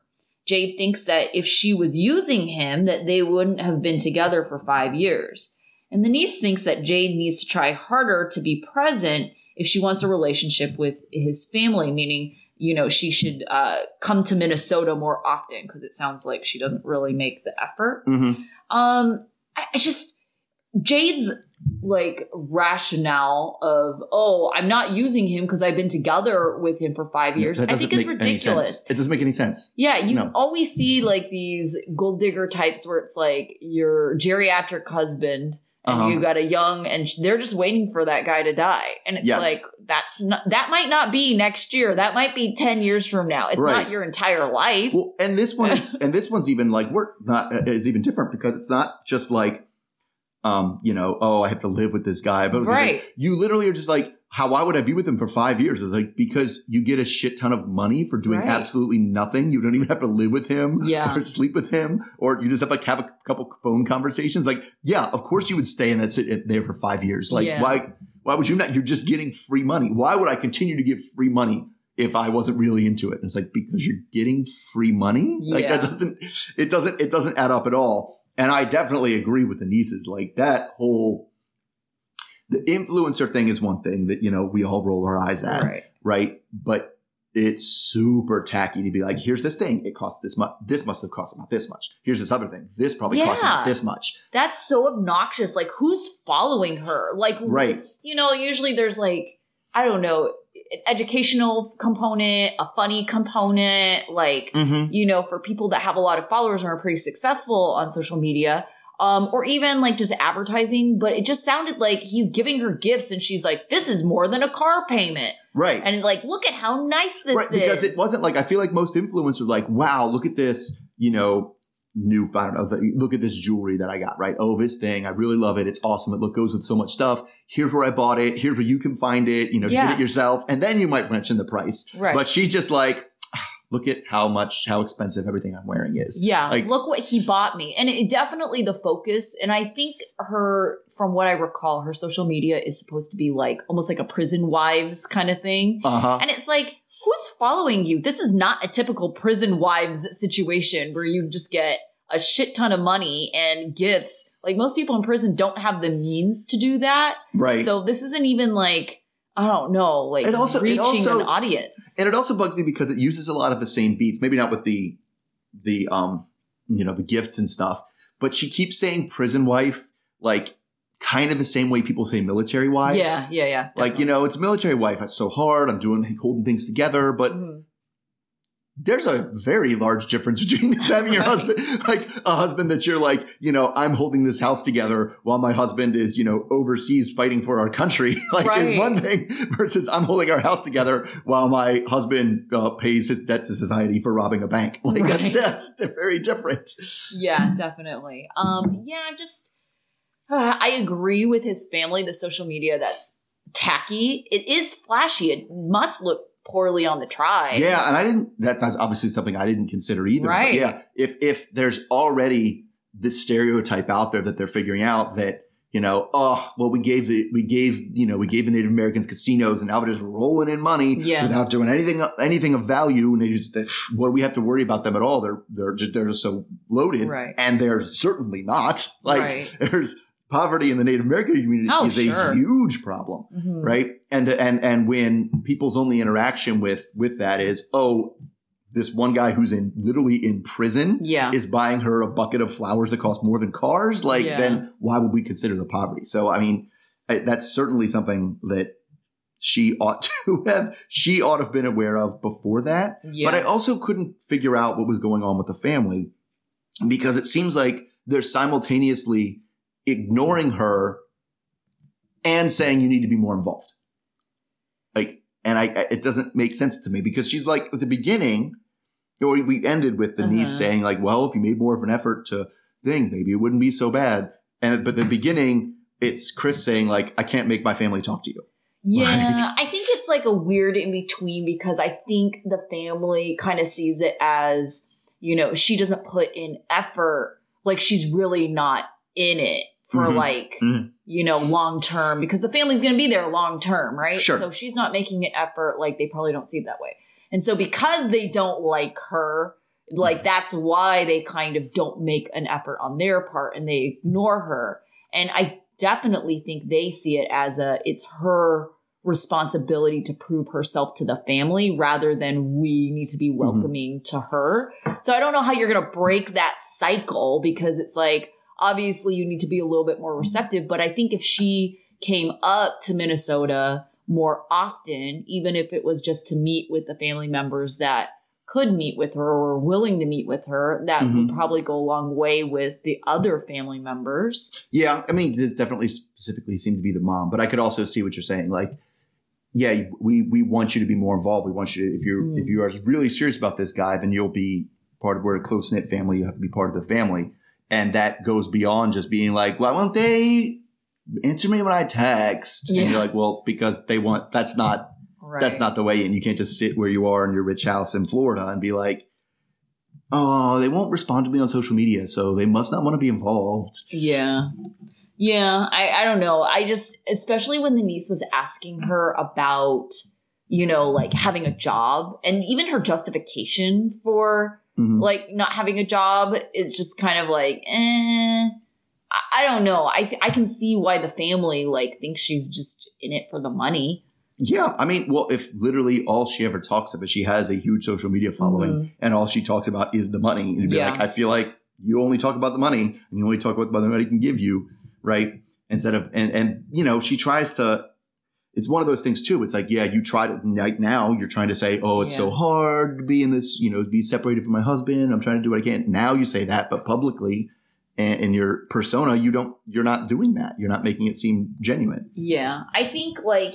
Jade thinks that if she was using him, that they wouldn't have been together for five years. And the niece thinks that Jade needs to try harder to be present if she wants a relationship with his family, meaning, you know, she should uh, come to Minnesota more often because it sounds like she doesn't really make the effort. Mhm. Um, I, I just Jade's like rationale of oh I'm not using him because I've been together with him for five years. I think it's ridiculous. It doesn't make any sense. Yeah, you No. always see like these gold digger types where it's like your geriatric husband and Uh-huh. you got a young and they're just waiting for that guy to die. And it's Yes. like that's not that might not be next year. That might be 10 years from now. It's Right. not your entire life. Well, and this one is, [laughs] and this one's even like we're not uh, is even different because it's not just like, um, you know, oh, I have to live with this guy, but it's like, you literally are just like, how? Why would I be with him for five years? It's like because you get a shit ton of money for doing Right. absolutely nothing. You don't even have to live with him, [laughs] Yeah. or sleep with him, or you just have like have a couple phone conversations. Like, yeah, of course you would stay in that sit there for five years. Like, Yeah. why? Why would you not? You're just getting free money. Why would I continue to give free money if I wasn't really into it? And it's like because you're getting free money. Like that Yeah. doesn't it doesn't it doesn't add up at all. And I definitely agree with the nieces. Like that whole the influencer thing is one thing that you know we all roll our eyes at, right. right? But it's super tacky to be like, here's this thing. It costs this much. This must have cost about this much. Here's this other thing. This probably cost Yeah. about this much. That's so obnoxious. Like, who's following her? Like, Right. You know, usually there's like, I don't know, an educational component, a funny component, like, Mm-hmm. you know, for people that have a lot of followers and are pretty successful on social media. Um, or even like just advertising, but it just sounded like he's giving her gifts and she's like, this is more than a car payment. Right. And like, look at how nice this right, is. because it wasn't like I feel like most influencers are like, wow, look at this, you know, new I don't know, look at this jewelry that I got, right? Oh, this thing, I really love it. It's awesome. It look goes with so much stuff. Here's where I bought it. Here's where you can find it. You know, Yeah. get it yourself, and then you might mention the price. Right. But she's just like, "Ah, look at how much how expensive everything I'm wearing is. Yeah, Like- look what he bought me. And it definitely the focus. And I think her, from what I recall, her social media is supposed to be like almost like a prison wives kind of thing. Uh huh. And it's like, who's following you? This is not a typical prison wives situation where you just get a shit ton of money and gifts. Like most people in prison don't have the means to do that. Right. So this isn't even like, I don't know, like It also- it reaching also- an audience. and it also bugs me because it uses a lot of the same beats. Maybe not with the the um you know the gifts and stuff, but she keeps saying prison wife like kind of the same way people say military wives. yeah, yeah, yeah. Like you know, it's military wife. That's so hard. I'm doing holding things together, but Mhm. There's a very large difference between [laughs] having your [laughs] husband, like a husband that you're like, you know, I'm holding this house together while my husband is, you know, overseas fighting for our country. [laughs] like is one thing versus I'm holding our house together while my husband uh, pays his debt to society for robbing a bank. Like that's, that's very different. Yeah, definitely. Um, yeah, I'm just uh, I agree with his family. The social media that's tacky. It is flashy. It must look poorly on the tribe. Yeah, and I didn't. That, that's obviously something I didn't consider either. Right. yeah, if if there's already this stereotype out there that they're figuring out that you know, oh well, we gave the we gave you know we gave the Native Americans casinos, and now they're just rolling in money Yeah. without doing anything anything of value, and they just they, what do we have to worry about them at all? They're they're just they're just so loaded, Right. and they're certainly not. Like Right. there's poverty in the Native American community Oh, is a huge problem Mhm. right and and and when people's only interaction with with that is oh this one guy who's in literally in prison Yeah. is buying her a bucket of flowers that cost more than cars, like Yeah. then why would we consider the poverty? So I mean, I, that's certainly something that she ought [laughs] to have she ought to have been aware of before that. yeah. But I also couldn't figure out what was going on with the family because it seems like they're simultaneously ignoring her and saying you need to be more involved. Like, and I, it doesn't make sense to me because she's like at the beginning, or we ended with the niece Uh-huh. saying like, well, if you made more of an effort to thing, maybe it wouldn't be so bad. And but the beginning, it's Chris saying like, I can't make my family talk to you. Yeah, I think it's like a weird in between because I think the family kind of sees it as, you know, she doesn't put in effort, like she's really not in it for Mhm. like, Mhm. you know, long term because the family's going to be there long term, right? Sure. So she's not making an effort, like they probably don't see it that way. And so because they don't like her, like that's why they kind of don't make an effort on their part and they ignore her. And I definitely think they see it as a it's her responsibility to prove herself to the family rather than we need to be welcoming to her. So I don't know how you're going to break that cycle because it's like obviously you need to be a little bit more receptive, but I think if she came up to Minnesota more often, even if it was just to meet with the family members that could meet with her or were willing to meet with her, that would Mhm. probably go a long way with the other family members. Yeah, I mean, it definitely specifically seemed to be the mom, but I could also see what you're saying. Like, yeah, we we want you to be more involved. We want you to, if you're Mm. if you are really serious about this guy, then you'll be part of we're a close knit family. You have to be part of the family, and that goes beyond just being like, why won't they answer me when I text? Yeah. And you're like, well, because they want. That's not Right. that's not the way in. You can't just sit where you are in your rich house in Florida and be like. Oh, they won't respond to me on social media, so they must not want to be involved. Yeah. Yeah, I, I don't know. I just, especially when the niece was asking her about, you know, like having a job and even her justification for Mhm. like not having a job is just kind of like, eh. I, don't know. I, I can see why the family like thinks she's just in it for the money. Yeah, I mean, well, if literally all she ever talks about, she has a huge social media following, Mhm. and all she talks about is the money. And you'd be Yeah. like, I feel like you only talk about the money, and you only talk about what the money can give you, right? Instead of and and you know, she tries to. It's one of those things too. It's like, yeah, you try to right now. You're trying to say, oh, it's so hard to be in this, you know, be separated from my husband. I'm trying to do what I can. Now you say that, but publicly, and in your persona, you don't. You're not doing that. You're not making it seem genuine. Yeah. I think like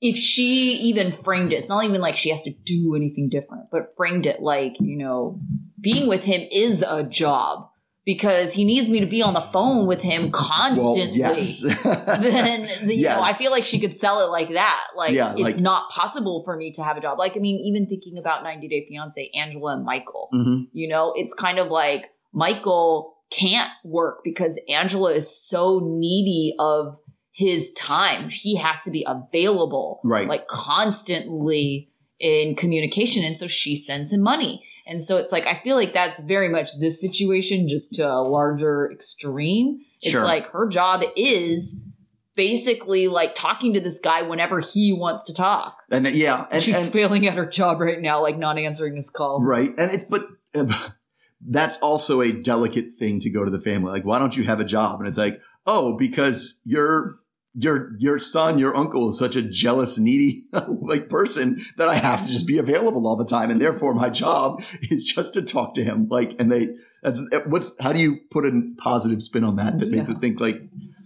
if she even framed it, it's not even like she has to do anything different, but framed it like, you know, being with him is a job because he needs me to be on the phone with him constantly. Well, yes. [laughs] then the, you know, I feel like she could sell it like that. Like Yeah, it's like- not possible for me to have a job. Like I mean, even thinking about 90 Day Fiance, Angela and Michael. Mhm. You know, it's kind of like Michael can't work because Angela is so needy of his time. He has to be available, Right. like constantly in communication. And so she sends him money. And so it's like, I feel like that's very much this situation, just to a larger extreme. It's Sure. like her job is basically like talking to this guy whenever he wants to talk. And then- yeah, and, She's and- failing at her job right now, like not answering his call. right, and it's but um, [laughs] that's also a delicate thing to go to the family. Like, why don't you have a job? And it's like, oh, because your your your son, your uncle is such a jealous, needy [laughs] like person that I have to just be available all the time, and therefore my job is just to talk to him. Like, and they that's what's how do you put a positive spin on that that makes it think like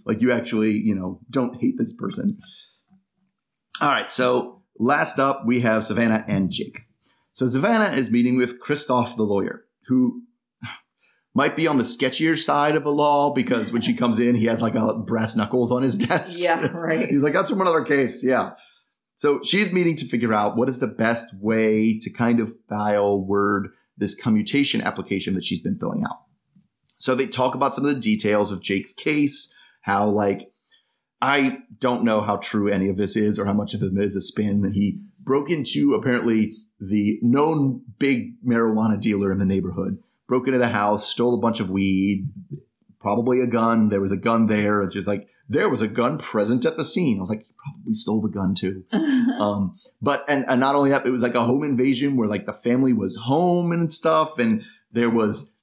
like you actually you know don't hate this person. All right, so last up we have Savannah and Jake. So Savannah is meeting with Christoph the lawyer, who might be on the sketchier side of the law because when she [laughs] comes in, he has like a brass knuckles on his desk. Yeah, [laughs] right. He's like, that's from another case. Yeah. So she's meeting to figure out what is the best way to kind of file word this commutation application that she's been filling out. So they talk about some of the details of Jake's case, how like I don't know how true any of this is or how much of it is a spin. That he broke into apparently the known big marijuana dealer in the neighborhood, broke into the house, stole a bunch of weed, probably a gun. There was a gun there. It's just like there was a gun present at the scene. I was like, he probably stole the gun too. [laughs] Um, but and, and not only that, it was like a home invasion where like the family was home and stuff, and there was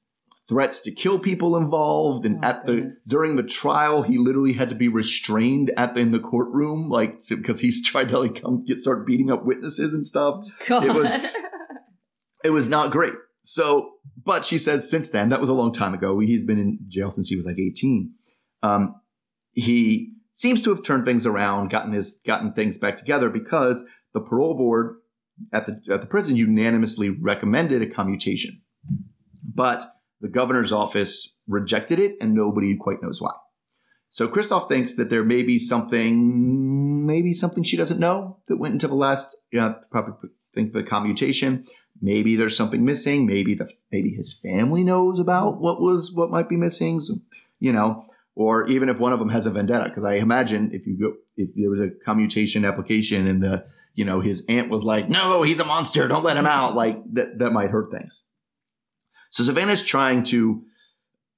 threats to kill people involved. And Oh, at the during the trial, he literally had to be restrained at the, in the courtroom, like because he's [laughs] tried to like come get start beating up witnesses and stuff. God. It was- [laughs] It was not great. So, but she says since then, that was a long time ago. He's been in jail since he was like 18. Um, he seems to have turned things around, gotten his gotten things back together because the parole board at the at the prison unanimously recommended a commutation. But the governor's office rejected it and nobody quite knows why. So Christoph thinks that there may be something, maybe something she doesn't know that went into the last, yeah, probably think the commutation. Maybe there's something missing. Maybe the maybe his family knows about what was what might be missing. So, you know, or even if one of them has a vendetta, because I imagine if you go if there was a commutation application and the you know his aunt was like, no, he's a monster, don't let him out, like that that might hurt things. So Savannah's trying to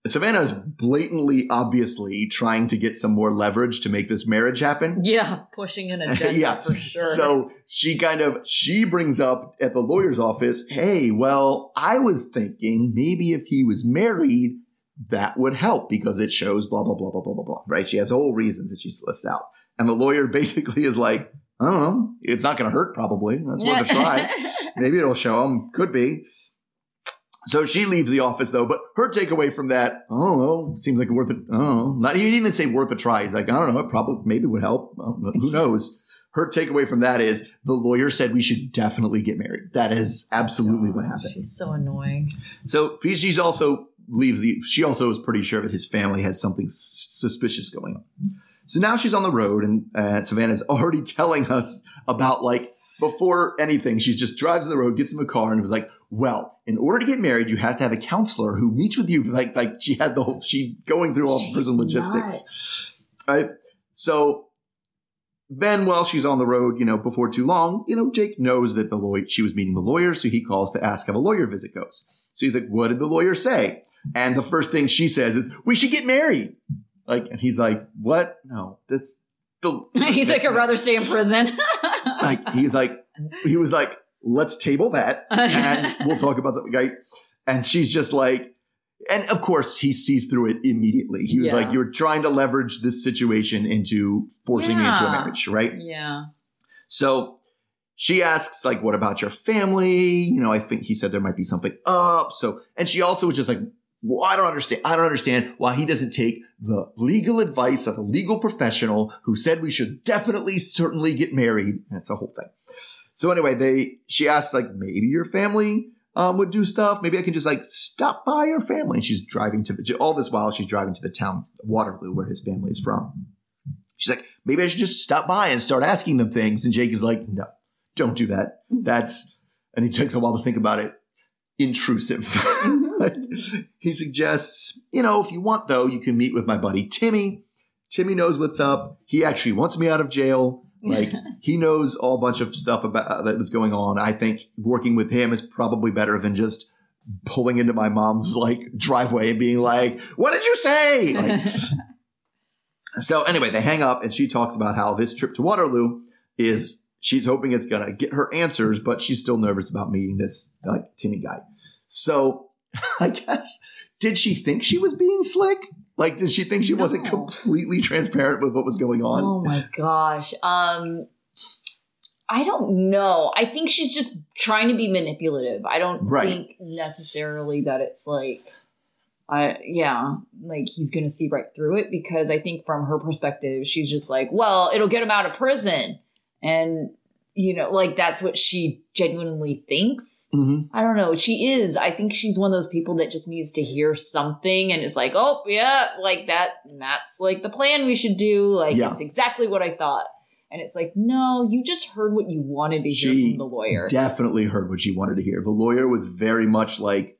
Savannah is blatantly, obviously trying to get some more leverage to make this marriage happen. yeah, pushing an agenda [laughs] Yeah. for sure. So she kind of she brings up at the lawyer's office, "Hey, well, I was thinking maybe if he was married, that would help because it shows blah blah blah blah blah blah blah." Right? She has whole reasons that she's lists out, and the lawyer [laughs] basically is like, "I don't know, it's not going to hurt. Probably that's worth a try. [laughs] maybe it'll show him. Could be." So she leaves the office though, but her takeaway from that, I don't know, seems like worth it. I don't know. Not, he didn't even say worth a try. He's like, I don't know, it probably maybe would help. Know. Who knows? Her takeaway from that is the lawyer said we should definitely get married. That is absolutely what happened. She's so annoying. So she's also leaves the. She also is pretty sure that his family has something s- suspicious going on. So now she's on the road, and uh, Savannah's [laughs] already telling us about like before anything. She just drives on the road, gets in the car, and was like, "Well, in order to get married, you have to have a counselor who meets with you." Like, like she had the whole. She going through all the prison logistics, right? So then, while she's on the road, you know, before too long, you know, Jake knows that the lawyer she was meeting the lawyer, so he calls to ask how the lawyer visit goes. So he's like, "What did the lawyer say?" And the first thing she says is, "We should get married." Like, and he's like, "What? No, that's the." [laughs] He's like, I'd rather stay in prison. [laughs] like he's like he was like, "Let's table that, and [laughs] we'll talk about something." Right? And she's just like, and of course he sees through it immediately. He was Yeah. like, "You're trying to leverage this situation into forcing me into a marriage, right?" yeah. So she asks, like, what about your family? You know, I think he said there might be something up. So, and she also was just like, well, I don't understand. I don't understand why he doesn't take the legal advice of a legal professional who said we should definitely, certainly get married. That's a whole thing. So anyway, they, she asked, like, maybe your family um, would do stuff. Maybe I can just like stop by your family. And she's driving to the, all this while she's driving to the town Waterloo where his family is from. She's like, maybe I should just stop by and start asking them things. And Jake is like, no, don't do that. That's, and he takes a while to think about it, intrusive. [laughs] he suggests, you know, if you want though, you can meet with my buddy Timmy. Timmy knows what's up. He actually wants me out of jail. Like [laughs] he knows all bunch of stuff about uh, that was going on. I think working with him is probably better than just pulling into my mom's [laughs] like driveway and being like, "What did you say?" Like, [laughs] so anyway, they hang up and she talks about how this trip to Waterloo is she's hoping it's gonna get her answers, but she's still nervous about meeting this like Timmy guy. So I guess did she think she was being slick? Like, did she think she wasn't completely transparent with what was going on? Oh my gosh. Um I don't know. I think she's just trying to be manipulative. I don't Right. think necessarily that it's like I yeah, like he's going to see right through it because I think from her perspective she's just like, well, it'll get him out of prison. And you know, like that's what she genuinely thinks. Mhm. I don't know. She is. I think she's one of those people that just needs to hear something and is like, oh, yeah, like that. That's like the plan we should do. Like, Yeah. it's exactly what I thought. And it's like, no, you just heard what you wanted to hear She from the lawyer. Definitely heard what she wanted to hear. The lawyer was very much like,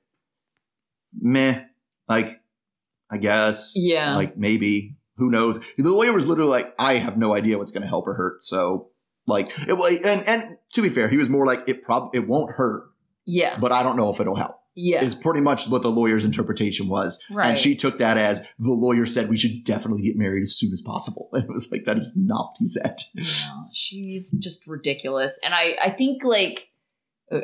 meh, like, I guess. Yeah. Like, maybe. Who knows? The lawyer was literally like, I have no idea what's going to help or hurt. So, like, it, and, and to be fair, he was more like, it prob it won't hurt, yeah. but I don't know if it'll help. Yeah. is pretty much what the lawyer's interpretation was. Right. And she took that as the lawyer said we should definitely get married as soon as possible. And [laughs] it was like, that is not what he said. No, she's just ridiculous. And I, I think like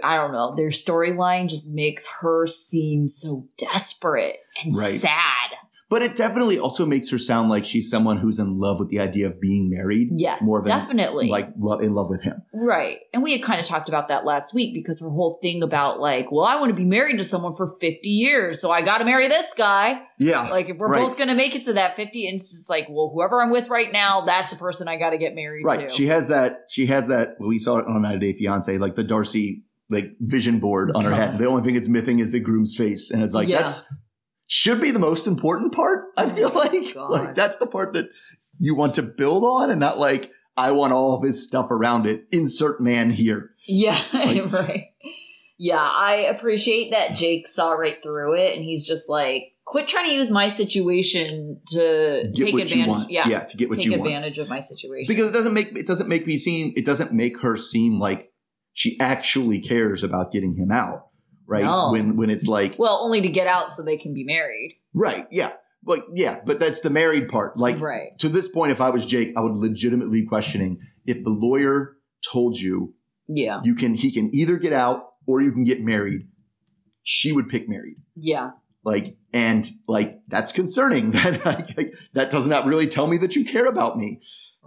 I don't know, their storyline just makes her seem so desperate and Right. sad. But it definitely also makes her sound like she's someone who's in love with the idea of being married. Yes, More than definitely. like lo- in love with him. right. And we had kind of talked about that last week because her whole thing about like, well, I want to be married to someone for 50 years, so I got to marry this guy. Yeah. Like, if we're Right. both going to make it to that 50, and it's just like, well, whoever I'm with right now, that's the person I got to get married right. to. She has that. She has that. We saw it on 90 Day Fiance, like the Darcy like vision board on her head. The only thing it's missing is the groom's face, and it's like Yeah. that's should be the most important part. I oh feel [laughs] like God. like that's the part that you want to build on, and not like I want all of his stuff around it. Insert man here. Yeah, [laughs] Like- right. Yeah, I appreciate that Jake saw right through it and he's just like, quit trying to use my situation to Get take what advantage. you want. Yeah, yeah, to get what take you want. advantage of my situation. because it doesn't make it doesn't make me seem it doesn't make her seem like she actually cares about getting him out right No. when when it's like well, only to get out so they can be married. right yeah like yeah but that's the married part like right. to this point if i was jake i would legitimately be questioning if the lawyer told you Yeah. you can he can either get out or you can get married she would pick married Yeah. like and like that's concerning [laughs] that like, that does not really tell me that you care about me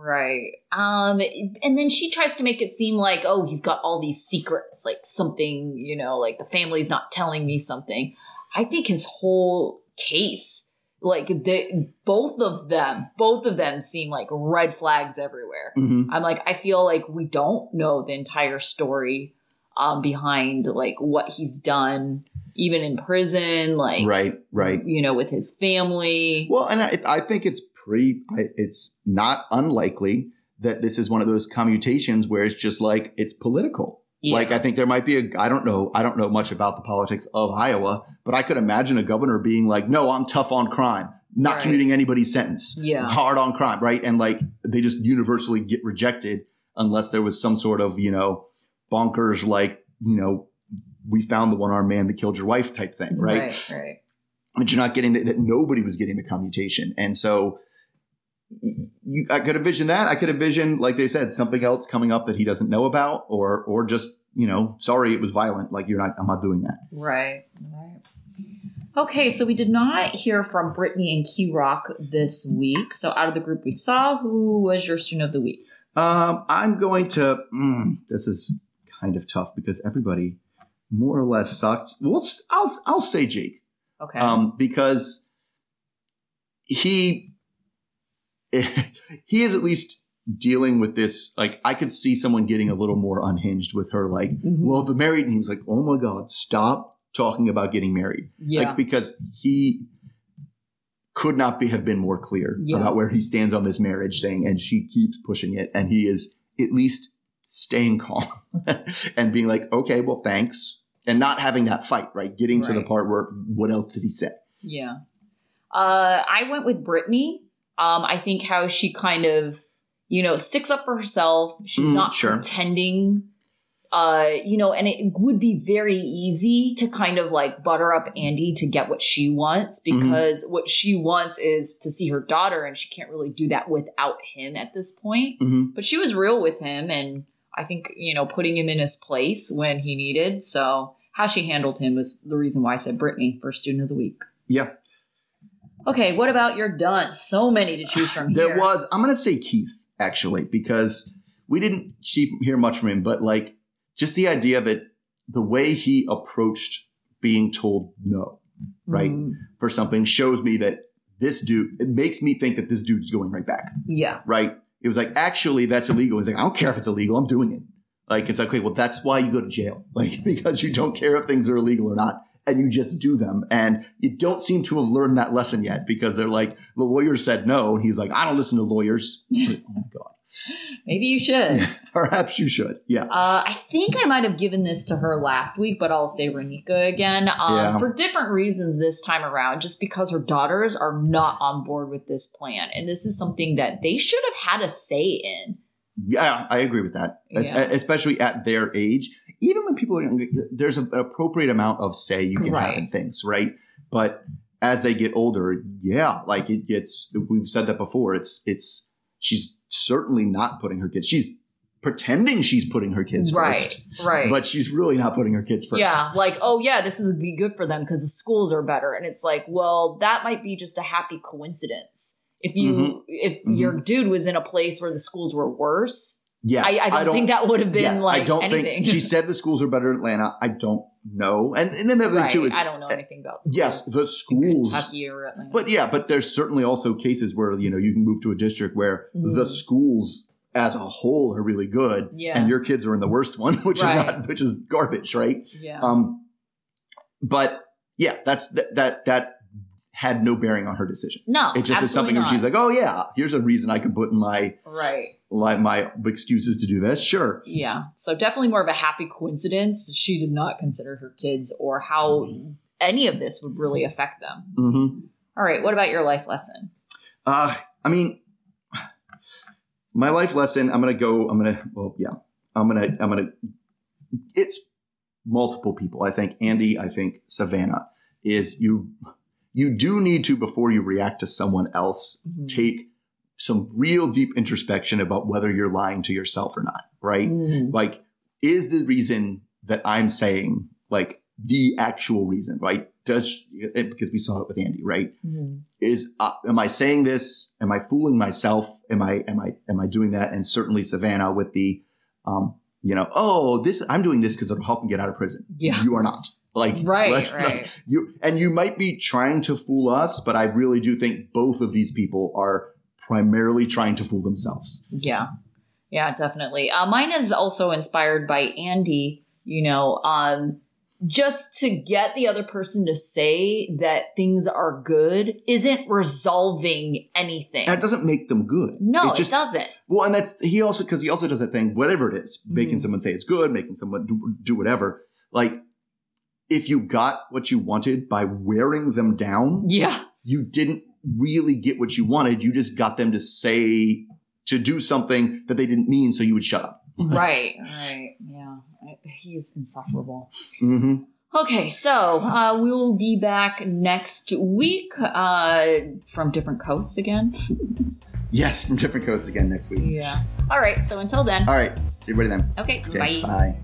Right. Um and then she tries to make it seem like, oh, he's got all these secrets, like something, you know, like the family's not telling me something. I think his whole case, like the both of them, both of them seem like red flags everywhere. Mm-hmm. I'm like, I feel like we don't know the entire story um behind like what he's done, even in prison, like right right you know, with his family. Well, and I, I think it's pretty, it's not unlikely that this is one of those commutations where it's just like it's political. Yeah. Like I think there might be a, I don't know, I don't know much about the politics of Iowa, but I could imagine a governor being like, no, I'm tough on crime, not Right. commuting anybody's sentence, Yeah. hard on crime, right? And like they just universally get rejected unless there was some sort of, you know, bonkers like, you know, we found the one armed man that killed your wife type thing, right? Right, right. but you're not getting the, that nobody was getting the commutation and so you, i could envision that i could envision like they said something else coming up that he doesn't know about or or just you know sorry it was violent like you're not i'm not doing that Right, right. Okay, so we did not hear from Brittney and Key Rock this week. So out of the group we saw, who was your student of the week? um i'm going to mm, this is kind of tough because everybody more or less sucked well i'll i'll say jake Okay. um, because he [laughs] he is at least dealing with this. Like I could see someone getting a little more unhinged with her. Like, Mhm. well, the married, and he was like, "Oh my god, stop talking about getting married." yeah. Like because he could not be have been more clear Yeah. about where he stands on this marriage thing, and she keeps pushing it, and he is at least staying calm [laughs] and being like, "Okay, well, thanks." And not having that fight, right? Getting to the part where what else did he say? Yeah. Uh, I went with Brittney. Um, I think how she kind of, you know, sticks up for herself. She's Mm, not sure. pretending. Uh, you know, and it would be very easy to kind of like butter up Andy to get what she wants Mm-hmm. because what she wants is to see her daughter, and she can't really do that without him at this point. Mm-hmm. But she was real with him, and I think you know putting him in his place when he needed. So how she handled him was the reason why I said Brittney for student of the week. Yeah, Okay, what about your dunce? So many to choose from [sighs] there here. was. I'm gonna say Keith actually because we didn't see, hear much from him, but like just the idea of it, the way he approached being told no right? Mm, for something shows me that this dude. It makes me think that this dude's going right back, yeah, right? It was like actually that's illegal. He's like I don't care if it's illegal. I'm doing it. Like it's like okay, well that's why you go to jail, [laughs] like because you don't care if things are illegal or not. And you just do them. And you don't seem to have learned that lesson yet because they're like, the lawyer said no. And he's like, I don't listen to lawyers. [laughs] Like, oh my God. maybe you should. [laughs] Perhaps you should. Yeah. Uh, I think I might have given this to her last week, but I'll say Raneka again um, Yeah. for different reasons this time around. Just because her daughters are not on board with this plan, and this is something that they should have had a say in. Yeah, I agree with that. Yeah. Especially at their age. Even when people are young, there's an appropriate amount of say you can have in things, right? But as they get older, yeah, like it gets. We've said that before. It's it's she's certainly not putting her kids. She's pretending she's putting her kids right, first, right. but she's really not putting her kids first. Yeah, like, oh yeah, this is be good for them because the schools are better. And it's like, well, that might be just a happy coincidence. If you Mhm. if Mhm. your dude was in a place where the schools were worse, Yes, I, I, don't think that would have been yes, like I don't anything. think she said the schools are better in Atlanta. I don't know, and and then the other thing too is I don't know anything about schools. yes, the schools. Kentucky or Atlanta. But yeah, but there's certainly also cases where you know you can move to a district where Mhm. the schools as a whole are really good, Yeah. and your kids are in the worst one, [laughs] which Right. is not, which is garbage, right? yeah. Um, but yeah, that's that that that had no bearing on her decision. no, It just is something where she's like, oh yeah, here's a reason I could put in my right. Like my excuses to do this. Sure. Yeah. So definitely more of a happy coincidence. She did not consider her kids or how any of this would really affect them. Mm-hmm. All right. What about your life lesson? Uh, I mean, my life lesson. I'm gonna go. I'm gonna. Well, yeah. I'm gonna. I'm gonna. It's multiple people. I think Andy. I think Savannah is you. You do need to before you react to someone else. Mhm. Take some real deep introspection about whether you're lying to yourself or not. Right. Mm. Like, is the reason that I'm saying like the actual reason? Right. Does it, because we saw it with Andy. Right Mhm. is uh, am I saying this? Am I fooling myself? Am I am I am I doing that? And certainly Savannah with the, um, you know, oh, this I'm doing this because it'll help me get out of prison. Yeah. You are not like Right, right. you and you might be trying to fool us, but I really do think both of these people are primarily trying to fool themselves. Yeah. Yeah, definitely. Uh, mine is also inspired by Andy, you know, um, just to get the other person to say that things are good isn't resolving anything. That doesn't make them good. no, it just it doesn't. Well, and that's he also because he also does that thing, whatever it is, making Mhm. someone say it's good, making someone do, do whatever. Like, if you got what you wanted by wearing them down, Yeah. you didn't really get what you wanted. You just got them to say to do something that they didn't mean, so you would shut up. right. Right. Yeah. I- He's insufferable. Mm-hmm. Okay, so uh, we will be back next week uh, from different coasts again. Yes, from different coasts again next week. Yeah. All right. So until then. All right, see everybody then. Okay. Okay, bye. bye.